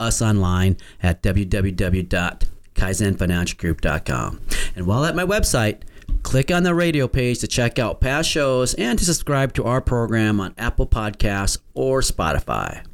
us online at www.kaizenfinancialgroup.com. And while at my website, click on the radio page to check out past shows and to subscribe to our program on Apple Podcasts or Spotify.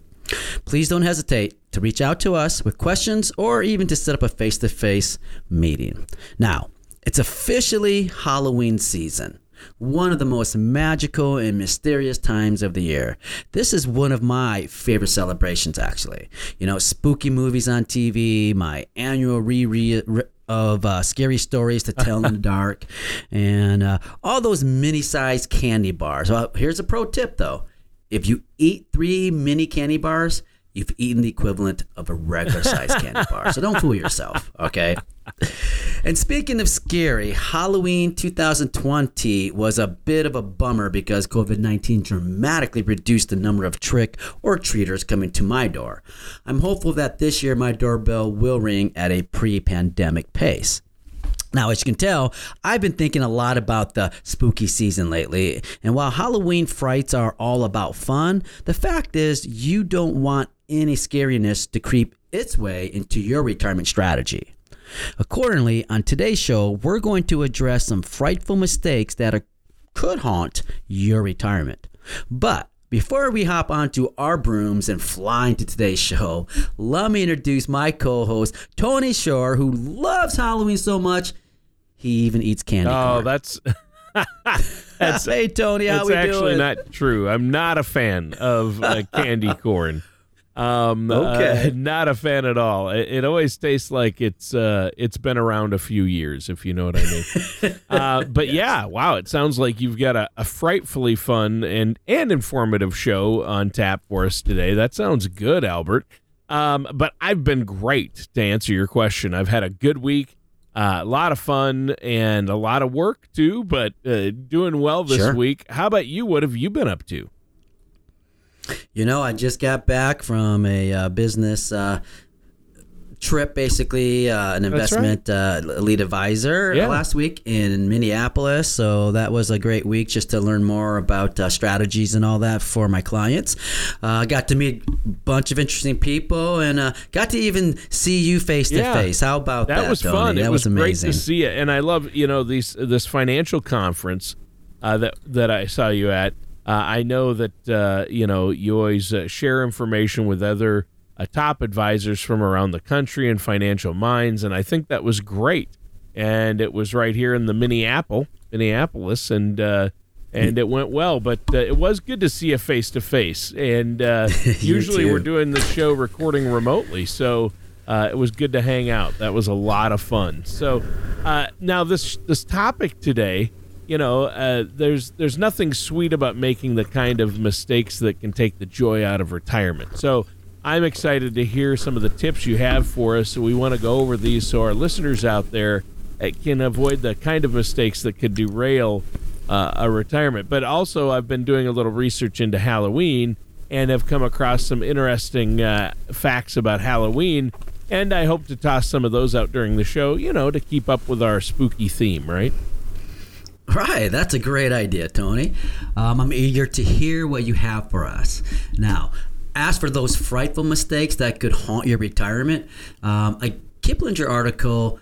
Please don't hesitate to reach out to us with questions or even to set up a face to face meeting. Now, it's officially Halloween season, one of the most magical and mysterious times of the year. This is one of my favorite celebrations, actually. You know, spooky movies on TV, my annual reread of uh, scary stories to tell in the dark, and uh, all those mini sized candy bars. Well, here's a pro tip though if you eat three mini candy bars, you've eaten the equivalent of a regular sized candy bar. So don't fool yourself, okay? And speaking of scary, Halloween 2020 was a bit of a bummer because COVID 19 dramatically reduced the number of trick or treaters coming to my door. I'm hopeful that this year my doorbell will ring at a pre pandemic pace. Now, as you can tell, I've been thinking a lot about the spooky season lately. And while Halloween frights are all about fun, the fact is you don't want any scariness to creep its way into your retirement strategy. Accordingly, on today's show, we're going to address some frightful mistakes that are, could haunt your retirement. But before we hop onto our brooms and fly into today's show, let me introduce my co host, Tony Shore, who loves Halloween so much he even eats candy. Oh, corn. that's. that's hey Tony, how we That's we actually not true. I'm not a fan of uh, candy corn. Um, Okay. uh, not a fan at all. It, it always tastes like it's uh, it's been around a few years, if you know what I mean. uh, but yeah, wow, it sounds like you've got a, a frightfully fun and and informative show on tap for us today. That sounds good, Albert. Um, but I've been great to answer your question. I've had a good week. Uh, a lot of fun and a lot of work too, but uh, doing well this Sure. week. How about you? What have you been up to? You know, I just got back from a uh, business uh, trip, basically uh, an That's right. investment uh, lead advisor Yeah. last week in Minneapolis. So that was a great week just to learn more about uh, strategies and all that for my clients. Uh, got to meet a bunch of interesting people and uh, got to even see you face to face. How about that? that was Tony? fun. That it was, amazing. great to see it, and I love you know these this financial conference uh, that that I saw you at. Uh, I know that uh, you know you always uh, share information with other uh, top advisors from around the country and financial minds, and I think that was great. And it was right here in the Minneapolis, Minneapolis, and uh, and it went well. But uh, it was good to see you face to face. And uh, usually too. we're doing the show recording remotely, so uh, it was good to hang out. That was a lot of fun. So uh, now this this topic today, you know, uh, there's there's nothing sweet about making the kind of mistakes that can take the joy out of retirement. So I'm excited to hear some of the tips you have for us. So we want to go over these so our listeners out there uh, can avoid the kind of mistakes that could derail uh, a retirement. But also, I've been doing a little research into Halloween and have come across some interesting uh, facts about Halloween. And I hope to toss some of those out during the show, you know, to keep up with our spooky theme, right? Right, that's a great idea, Tony. Um, I'm eager to hear what you have for us. Now, as for those frightful mistakes that could haunt your retirement, um, a Kiplinger article,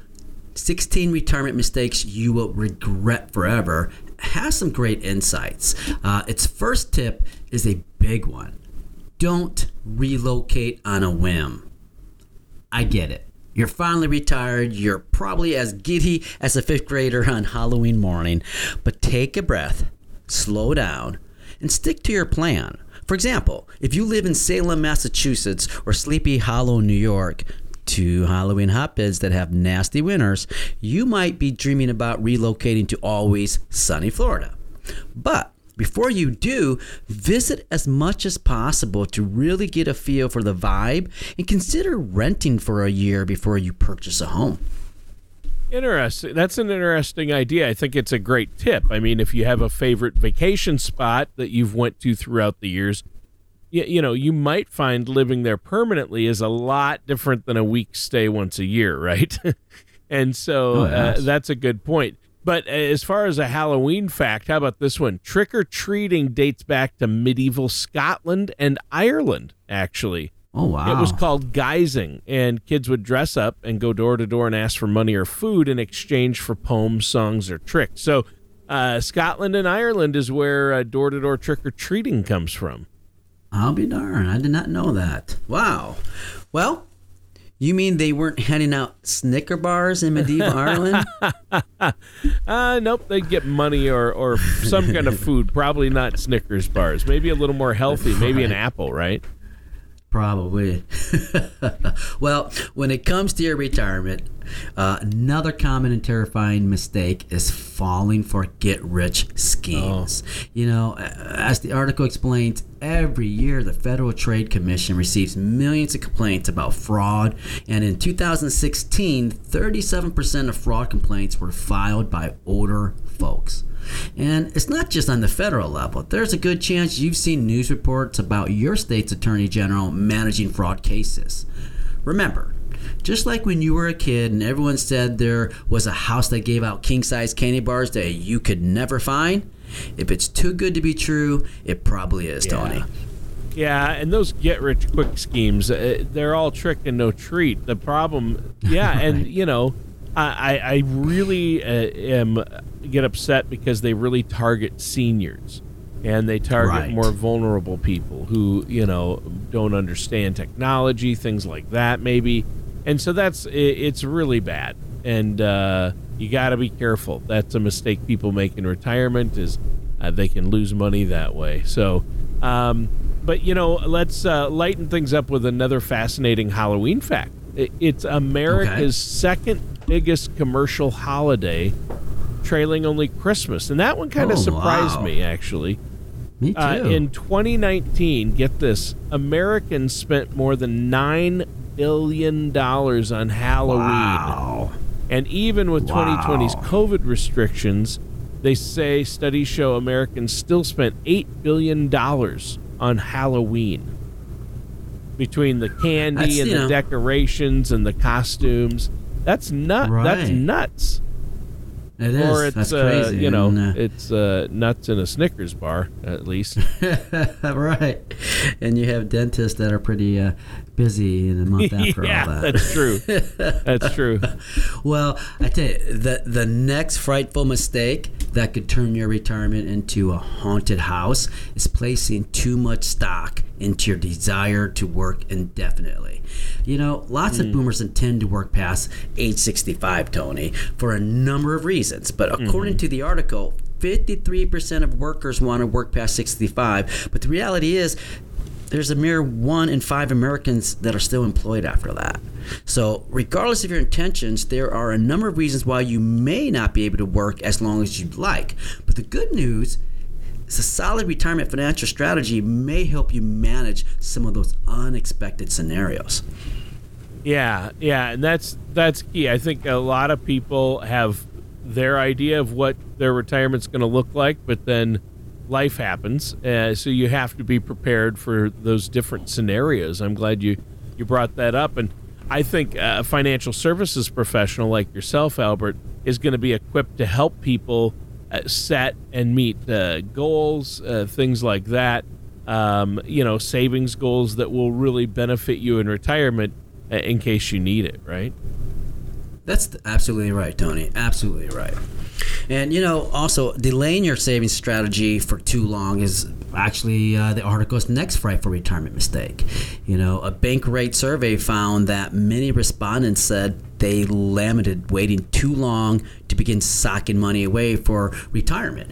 16 Retirement Mistakes You Will Regret Forever, has some great insights. Uh, its first tip is a big one don't relocate on a whim. I get it. You're finally retired. You're probably as giddy as a fifth grader on Halloween morning. But take a breath, slow down, and stick to your plan. For example, if you live in Salem, Massachusetts, or Sleepy Hollow, New York, two Halloween hotbeds that have nasty winters, you might be dreaming about relocating to always sunny Florida. But before you do, visit as much as possible to really get a feel for the vibe and consider renting for a year before you purchase a home. Interesting. That's an interesting idea. I think it's a great tip. I mean, if you have a favorite vacation spot that you've went to throughout the years, you, you know, you might find living there permanently is a lot different than a week stay once a year, right? and so Oh, yes. uh, that's a good point. But as far as a Halloween fact, how about this one? Trick or treating dates back to medieval Scotland and Ireland, actually. Oh, wow. It was called guising, and kids would dress up and go door to door and ask for money or food in exchange for poems, songs, or tricks. So, uh, Scotland and Ireland is where door to door trick or treating comes from. I'll be darned. I did not know that. Wow. Well, you mean they weren't handing out Snicker bars in medieval Ireland? Uh, nope, they'd get money or, or some kind of food, probably not Snickers bars. Maybe a little more healthy, maybe an apple, right? Probably. well, when it comes to your retirement, uh, another common and terrifying mistake is falling for get rich schemes. You know, as the article explains, every year the Federal Trade Commission receives millions of complaints about fraud, and in 2016, 37% of fraud complaints were filed by older folks. And it's not just on the federal level. There's a good chance you've seen news reports about your state's attorney general managing fraud cases. Remember, just like when you were a kid and everyone said there was a house that gave out king size candy bars that you could never find, if it's too good to be true, it probably is, Tony. Yeah, and those get rich quick schemes, uh, they're all trick and no treat. The problem, yeah, and you know, I, I I really uh, am get upset because they really target seniors and they target Right. more vulnerable people who you know don't understand technology, things like that, maybe. And so that's it's really bad, and uh, you got to be careful. That's a mistake people make in retirement is uh, they can lose money that way. So, um, but you know, let's uh, lighten things up with another fascinating Halloween fact. It's America's second biggest commercial holiday, trailing only Christmas, and that one kind of Oh, surprised wow. me actually. Me too. Uh, in 2019, get this, Americans spent more than nine billion dollars on Halloween. wow. And even with Wow. 2020's COVID restrictions, they say studies show Americans still spent $8 billion on Halloween. Between the candy That's, and the know- decorations and the costumes. That's nut that's nuts. It is. or it's That's uh, crazy. you know, and, uh, it's uh, nuts in a Snickers bar at least. right. And you have dentists that are pretty uh, busy in a month after yeah, all that. that's true. That's true. Well, I tell you, the the next frightful mistake that could turn your retirement into a haunted house is placing too much stock into your desire to work indefinitely. You know, lots of hmm. boomers intend to work past age 65, Tony, for a number of reasons. But mm-hmm. according to the article, 53% of workers want to work past 65. But the reality is, there's a mere one in five Americans that are still employed after that. So, regardless of your intentions, there are a number of reasons why you may not be able to work as long as you'd like. But the good news is a solid retirement financial strategy may help you manage some of those unexpected scenarios. Yeah, yeah, and that's that's key. I think a lot of people have their idea of what their retirement's going to look like, but then life happens, uh, so you have to be prepared for those different scenarios. I'm glad you you brought that up, and I think a financial services professional like yourself, Albert, is going to be equipped to help people uh, set and meet uh, goals, uh, things like that. Um, you know, savings goals that will really benefit you in retirement uh, in case you need it, right? That's absolutely right, Tony. Absolutely right. And you know, also delaying your savings strategy for too long is actually uh, the article's next frightful retirement mistake. You know, a Bankrate survey found that many respondents said they lamented waiting too long to begin socking money away for retirement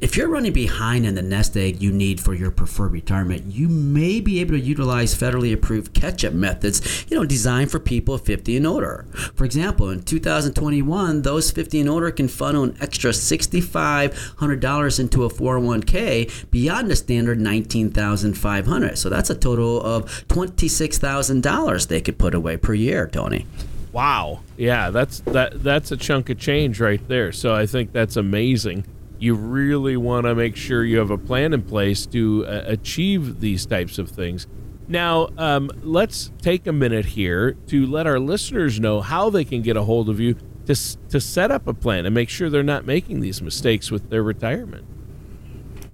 if you're running behind in the nest egg you need for your preferred retirement, you may be able to utilize federally approved catch-up methods, you know, designed for people 50 and older. For example, in 2021, those 50 and older can funnel an extra $6,500 into a 401k beyond the standard 19,500. So that's a total of $26,000 they could put away per year, Tony. Wow. Yeah, that's that that's a chunk of change right there. So I think that's amazing you really want to make sure you have a plan in place to uh, achieve these types of things. Now, um, let's take a minute here to let our listeners know how they can get a hold of you to, to set up a plan and make sure they're not making these mistakes with their retirement.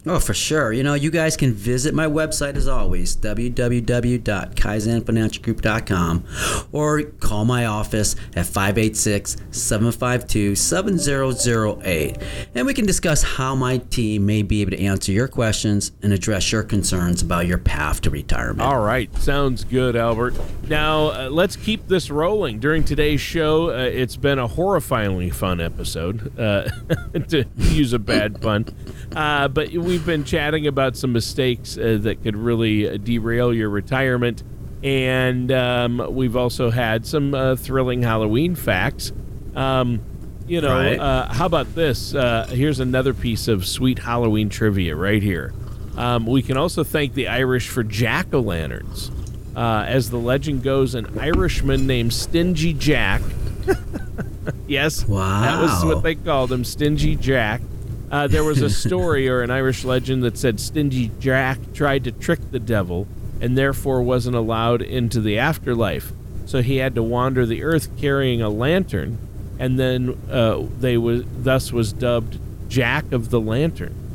Oh, for sure. You know, you guys can visit my website as always, www.kaizenfinancialgroup.com, or call my office at 586 752 7008. And we can discuss how my team may be able to answer your questions and address your concerns about your path to retirement. All right. Sounds good, Albert. Now, uh, let's keep this rolling. During today's show, uh, it's been a horrifyingly fun episode, uh, to use a bad pun. Uh, but we've been chatting about some mistakes uh, that could really uh, derail your retirement. And um, we've also had some uh, thrilling Halloween facts. Um, you know, right. Uh, how about this? Uh, here's another piece of sweet Halloween trivia right here. Um, we can also thank the Irish for jack o' lanterns. as the legend goes, an Irishman named Stingy Jack. yes, wow. that was what they called him, Stingy Jack uh, there was a story or an Irish legend that said Stingy Jack tried to trick the devil and therefore wasn't allowed into the afterlife. So he had to wander the earth carrying a lantern, and then uh, they was thus was dubbed Jack of the Lantern.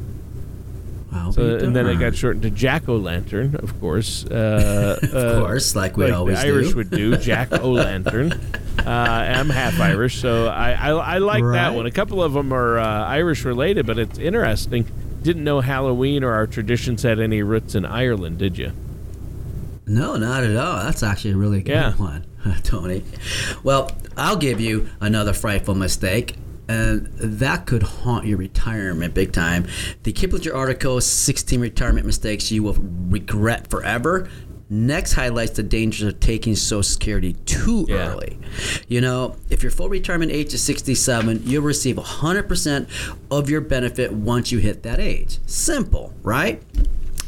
So, and then it got shortened to Jack O' Lantern, of course. Uh, of uh, course, like we like always the Irish do. would do, Jack O' Lantern. Uh, I'm half Irish, so I, I, I like right. that one. A couple of them are uh, Irish related, but it's interesting. Didn't know Halloween or our traditions had any roots in Ireland, did you? No, not at all. That's actually a really good yeah. one, Tony. Well, I'll give you another frightful mistake and that could haunt your retirement big time. The Kiplinger article, 16 retirement mistakes you will regret forever, next highlights the dangers of taking Social Security too yeah. early. You know, if your full retirement age is 67, you'll receive 100% of your benefit once you hit that age. Simple, right?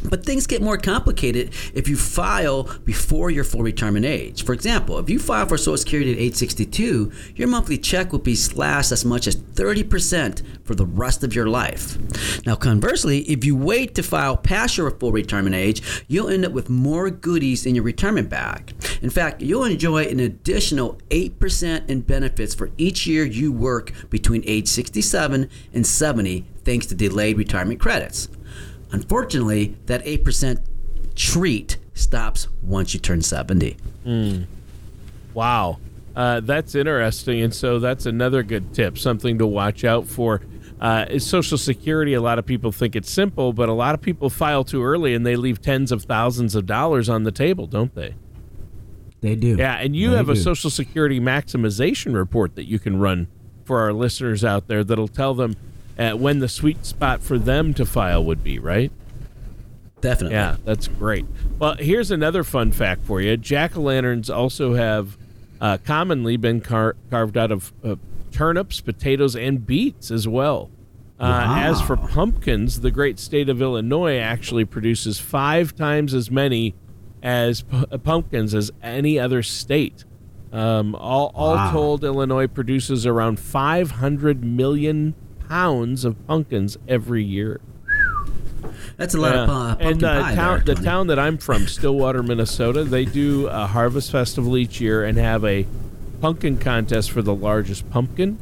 But things get more complicated if you file before your full retirement age. For example, if you file for Social Security at age 62, your monthly check will be slashed as much as 30% for the rest of your life. Now, conversely, if you wait to file past your full retirement age, you'll end up with more goodies in your retirement bag. In fact, you'll enjoy an additional 8% in benefits for each year you work between age 67 and 70 thanks to delayed retirement credits. Unfortunately, that 8% treat stops once you turn 70. Mm. Wow. Uh, that's interesting. And so that's another good tip, something to watch out for. Uh, Social Security, a lot of people think it's simple, but a lot of people file too early and they leave tens of thousands of dollars on the table, don't they? They do. Yeah, and you they have do. a Social Security maximization report that you can run for our listeners out there that'll tell them uh, when the sweet spot for them to file would be, right? Definitely. Yeah, that's great. Well, here's another fun fact for you jack o' lanterns also have uh, commonly been car- carved out of uh, turnips, potatoes, and beets as well. Uh, wow. As for pumpkins, the great state of Illinois actually produces five times as many as p- uh, pumpkins as any other state. Um, all, all wow. told, Illinois produces around 500 million pounds of pumpkins every year. That's a lot yeah. of uh, and the town, there, the town that I'm from, Stillwater, Minnesota, they do a harvest festival each year and have a pumpkin contest for the largest pumpkin.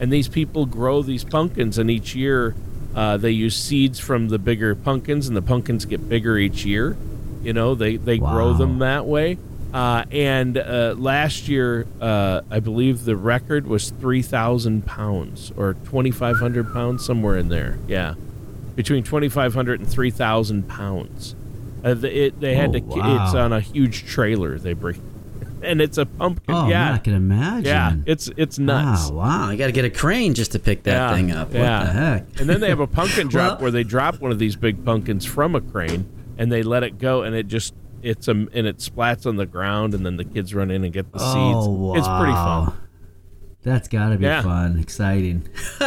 And these people grow these pumpkins, and each year uh, they use seeds from the bigger pumpkins, and the pumpkins get bigger each year. You know, they they wow. grow them that way. Uh, and uh, last year, uh, I believe the record was 3,000 pounds or 2,500 pounds, somewhere in there. Yeah. between 2,500 and 3,000 pounds. Uh, the, it, they had Oh, to. wow. It's on a huge trailer. They bring, and it's a pumpkin. Oh, yeah, man, I can imagine. yeah. It's it's nuts. Wow, wow. You got to get a crane just to pick that Yeah, thing up. What yeah. the heck? and then they have a pumpkin drop Well- where they drop one of these big pumpkins from a crane and they let it go and it just it's a and it splats on the ground and then the kids run in and get the seeds. Oh, wow. It's pretty fun. That's got to be Yeah. fun, exciting.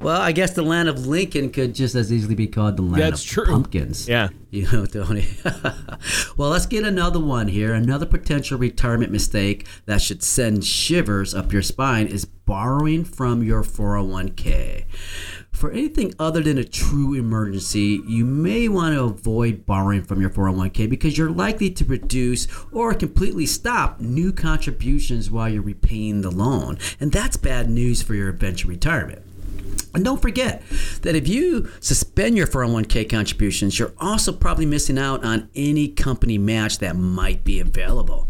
well, I guess the land of Lincoln could just as easily be called the land That's of true. pumpkins. Yeah. You know, Tony. well, let's get another one here. Another potential retirement mistake that should send shivers up your spine is borrowing from your 401k. For anything other than a true emergency, you may want to avoid borrowing from your 401k because you're likely to reduce or completely stop new contributions while you're repaying the loan. And that's bad news for your eventual retirement. And don't forget that if you suspend your 401k contributions, you're also probably missing out on any company match that might be available.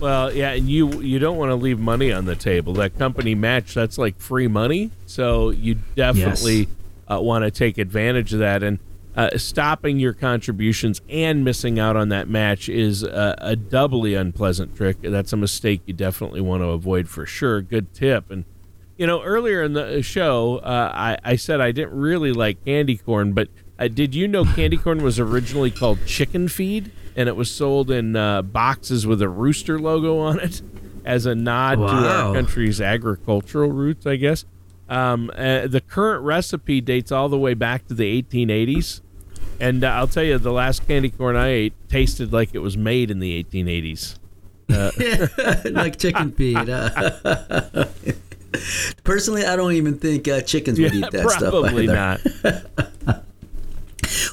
Well, yeah, and you you don't want to leave money on the table. That company match that's like free money, so you definitely uh, want to take advantage of that. And uh, stopping your contributions and missing out on that match is a, a doubly unpleasant trick. That's a mistake you definitely want to avoid for sure. Good tip. And you know, earlier in the show, uh, I, I said I didn't really like candy corn, but uh, did you know candy corn was originally called chicken feed, and it was sold in uh, boxes with a rooster logo on it as a nod to our country's agricultural roots, I guess. Um, uh, the current recipe dates all the way back to the 1880s, and uh, I'll tell you, the last candy corn I ate tasted like it was made in the 1880s. like chicken feed. Personally, I don't even think uh, chickens would eat that stuff. probably not.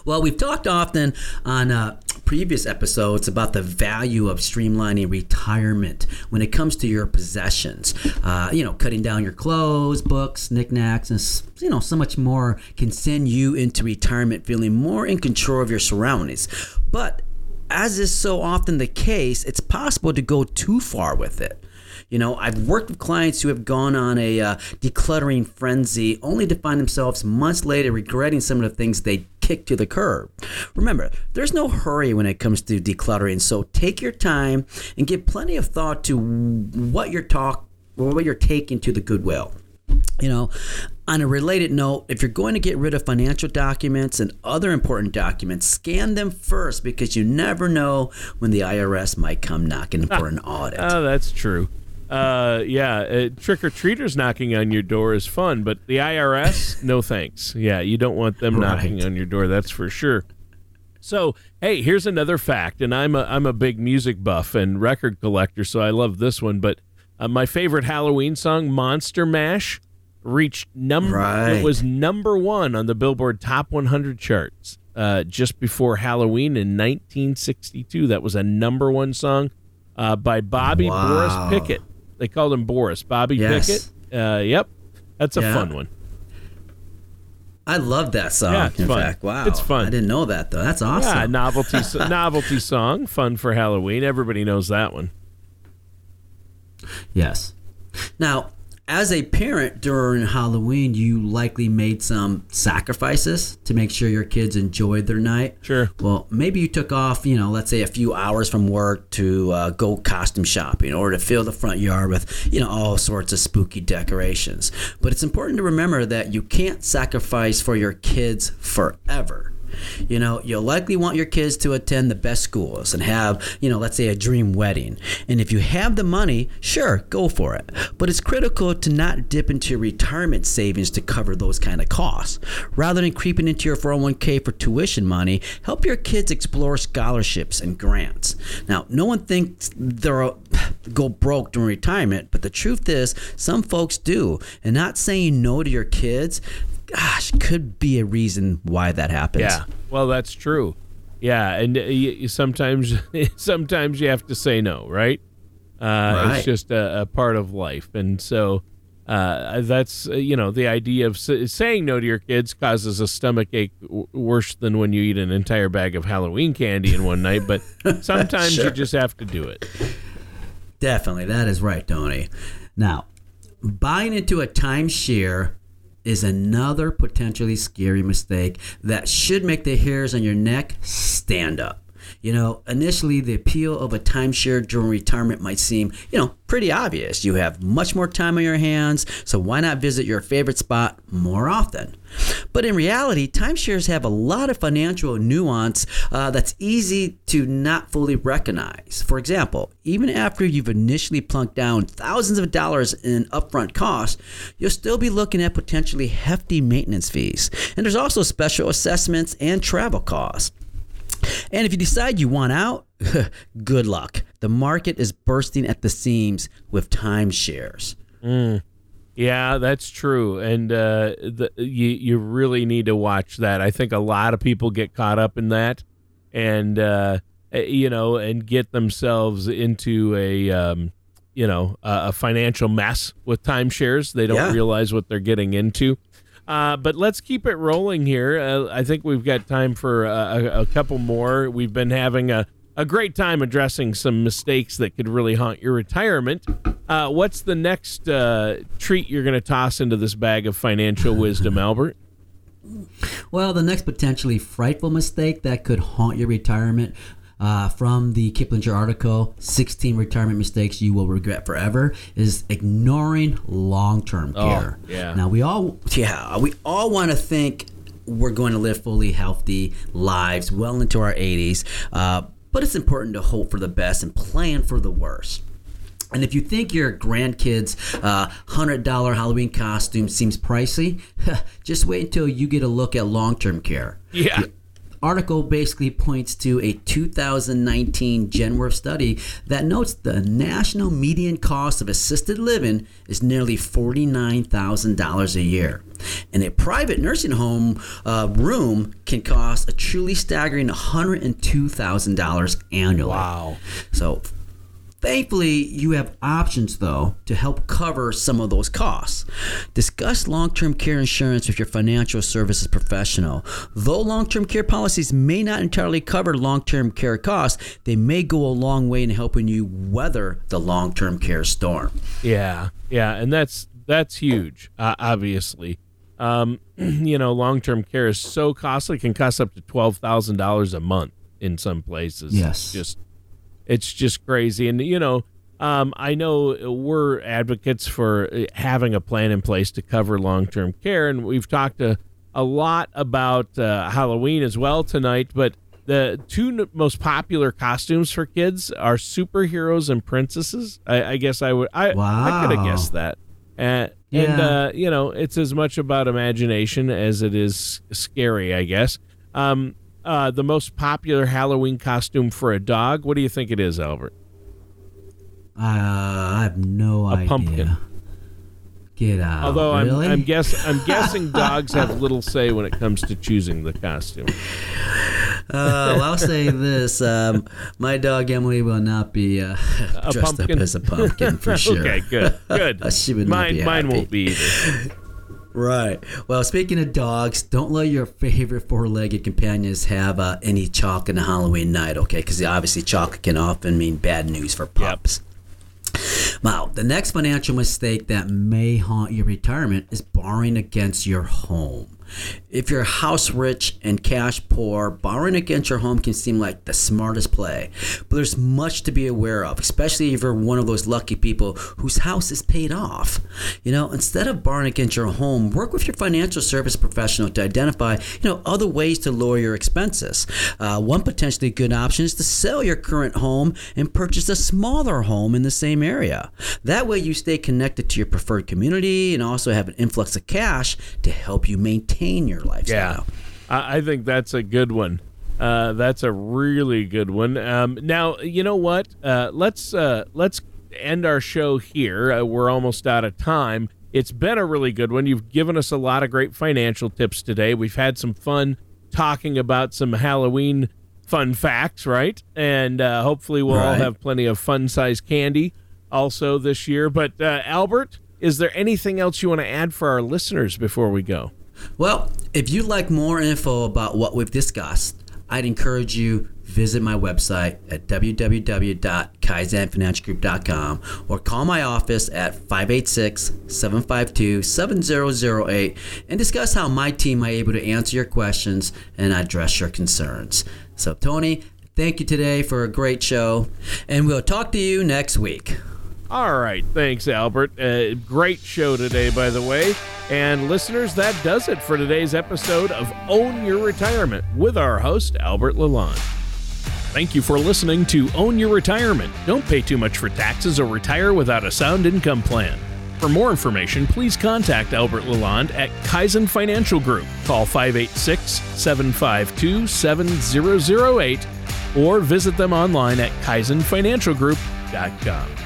Well, we've talked often on uh, previous episodes about the value of streamlining retirement when it comes to your possessions. Uh, you know, cutting down your clothes, books, knickknacks, and you know, so much more can send you into retirement feeling more in control of your surroundings. But as is so often the case, it's possible to go too far with it. You know, I've worked with clients who have gone on a uh, decluttering frenzy only to find themselves months later regretting some of the things they kicked to the curb. Remember, there's no hurry when it comes to decluttering, so take your time and give plenty of thought to what you're talk or what you're taking to the goodwill. You know, on a related note, if you're going to get rid of financial documents and other important documents, scan them first because you never know when the IRS might come knocking for an audit. Oh, that's true. Uh, yeah, uh, trick or treaters knocking on your door is fun, but the IRS, no thanks. Yeah, you don't want them knocking on your door. That's for sure. So, hey, here's another fact, and I'm a I'm a big music buff and record collector, so I love this one. But uh, my favorite Halloween song, "Monster Mash," reached number. Right. It was number one on the Billboard Top 100 charts uh, just before Halloween in 1962. That was a number one song uh, by Bobby Wow. Boris Pickett. They called him Boris. Bobby Yes. Pickett. Uh, yep, that's a Yeah. fun one. I love that song. Yeah, it's in fun. fact, wow, It's fun. I didn't know that though. That's awesome. Yeah, novelty novelty song, fun for Halloween. Everybody knows that one. Yes. Now, as a parent during Halloween, you likely made some sacrifices to make sure your kids enjoyed their night. Sure. Well, maybe you took off, you know, let's say a few hours from work to uh, go costume shopping or to fill the front yard with, you know, all sorts of spooky decorations. But it's important to remember that you can't sacrifice for your kids forever. You know, you'll likely want your kids to attend the best schools and have, you know, let's say a dream wedding. And if you have the money, sure, go for it. But it's critical to not dip into your retirement savings to cover those kind of costs. Rather than creeping into your 401k for tuition money, help your kids explore scholarships and grants. Now, no one thinks they'll go broke during retirement, but the truth is, some folks do. And not saying no to your kids, gosh, could be a reason why that happens. Yeah. Well, that's true. Yeah, and uh, sometimes sometimes you have to say no, right? Uh, Right. It's just a, a part of life, and so uh, that's uh, you know the idea of s- saying no to your kids causes a stomach ache w- worse than when you eat an entire bag of Halloween candy in one night. But sometimes you just have to do it. Definitely, that is right, Tony. Now, buying into a timeshare is another potentially scary mistake that should make the hairs on your neck stand up. You know, initially the appeal of a timeshare during retirement might seem, you know, pretty obvious. You have much more time on your hands, so why not visit your favorite spot more often? But in reality, timeshares have a lot of financial nuance uh, that's easy to not fully recognize. For example, even after you've initially plunked down thousands of dollars in upfront costs, you'll still be looking at potentially hefty maintenance fees. And there's also special assessments and travel costs. And if you decide you want out, good luck. The market is bursting at the seams with timeshares. Mm. Yeah, that's true, and uh, the, you you really need to watch that. I think a lot of people get caught up in that, and uh, eh, you know, and get themselves into a um, you know a, a financial mess with timeshares. They don't Yeah. realize what they're getting into. Uh, but let's keep it rolling here. Uh, I think we've got time for uh, a, a couple more. We've been having a, a great time addressing some mistakes that could really haunt your retirement. Uh, what's the next uh, treat you're going to toss into this bag of financial wisdom, Albert? Well, the next potentially frightful mistake that could haunt your retirement uh, from the Kiplinger article, 16 retirement mistakes you will regret forever, is ignoring long term Oh, care. yeah. Now, we all, yeah, we all want to think we're going to live fully healthy lives well into our 80s, uh, but it's important to hope for the best and plan for the worst. And if you think your grandkids' uh, $100 Halloween costume seems pricey, just wait until you get a look at long term care. Yeah. The article basically points to a 2019 Genworth study that notes the national median cost of assisted living is nearly $49,000 a year. And a private nursing home uh, room can cost a truly staggering $102,000 annually. Wow. So, thankfully, you have options though to help cover some of those costs. Discuss long term care insurance with your financial services professional. Though long term care policies may not entirely cover long term care costs, they may go a long way in helping you weather the long term care storm. Yeah, yeah, and that's that's huge. Uh, obviously, um, you know, long term care is so costly; it can cost up to twelve thousand dollars a month in some places. Yes. It's just it's just crazy, and you know. Um, I know we're advocates for uh, having a plan in place to cover long term care, and we've talked a, a lot about uh, Halloween as well tonight. But the two n- most popular costumes for kids are superheroes and princesses. I, I guess I would. I, I could have guessed that. Uh, And uh, you know, it's as much about imagination as it is scary, I guess. Um, uh, the most popular Halloween costume for a dog. What do you think it is, Albert? Uh, I have no A idea. pumpkin. Get out. Although I'm, really? I'm guess I'm guessing dogs have little say when it comes to choosing the costume. Uh, well, I'll say this: um, my dog Emily will not be uh, dressed pumpkin? up as a pumpkin for sure. okay, good, good. She would not mine, be mine happy. won't be either. Right. Well, speaking of dogs, don't let your favorite four-legged companions have uh, any chalk in the Halloween night, okay? Because obviously, chalk can often mean bad news for pups. Now, the next financial mistake that may haunt your retirement is borrowing against your home. If you're house rich and cash poor, borrowing against your home can seem like the smartest play. But there's much to be aware of, especially if you're one of those lucky people whose house is paid off. You know, instead of borrowing against your home, work with your financial service professional to identify, you know, other ways to lower your expenses. Uh, one potentially good option is to sell your current home and purchase a smaller home in the same area. That way, you stay connected to your preferred community and also have an influx of cash to help you maintain your lifestyle. I, I think that's a good one. Uh, that's a really good one. Um, now you know what? Uh, let's uh, let's end our show here. Uh, we're almost out of time. It's been a really good one. You've given us a lot of great financial tips today. We've had some fun talking about some Halloween fun facts, right? And uh, hopefully we'll all have plenty of fun sized candy also this year. But uh, Albert, is there anything else you want to add for our listeners before we go? Well, if you'd like more info about what we've discussed, I'd encourage you visit my website at www.kaizenfinancialgroup.com or call my office at 586-752-7008 and discuss how my team are able to answer your questions and address your concerns. So Tony, thank you today for a great show and we'll talk to you next week. All right. Thanks, Albert. Uh, great show today, by the way. And listeners, that does it for today's episode of Own Your Retirement with our host, Albert Lalonde. Thank you for listening to Own Your Retirement. Don't pay too much for taxes or retire without a sound income plan. For more information, please contact Albert Lalonde at Kaizen Financial Group. Call 586 752 7008 or visit them online at kaizenfinancialgroup.com.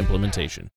implementation.